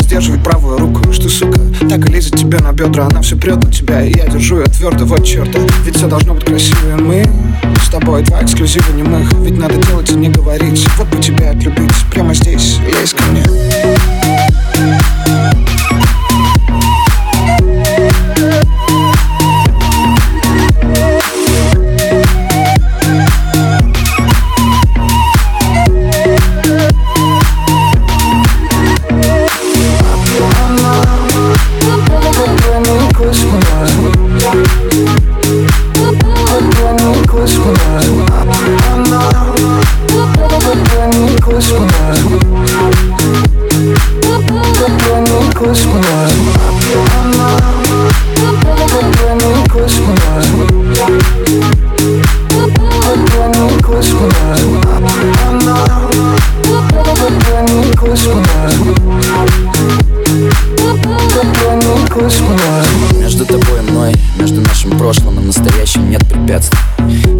сдерживать правую руку Что, сука, так и лезет тебе на бедра. Она все прет на тебя, и я держу ее твердо Вот черта, ведь все должно быть красиво И мы с тобой два эксклюзива немых. Ведь надо делать и не говорить. Вот бы тебя отлюбить. Прямо здесь, лезь ко мне Между тобой и мной, между нашим прошлым и настоящим нет препятствий.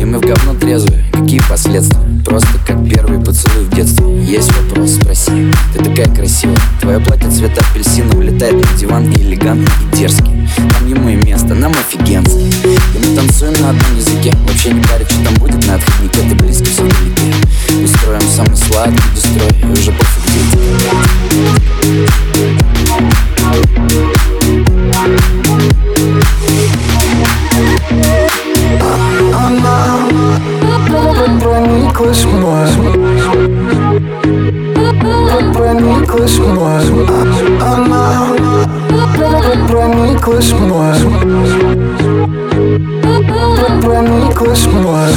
И мы в говно трезвые, какие последствия? Просто как первый поцелуй в детстве. Есть вопрос, спроси, ты такая красивая. Твое платье цвета апельсина улетает на диван и элегантный и дерзкий Christmas. Christmas.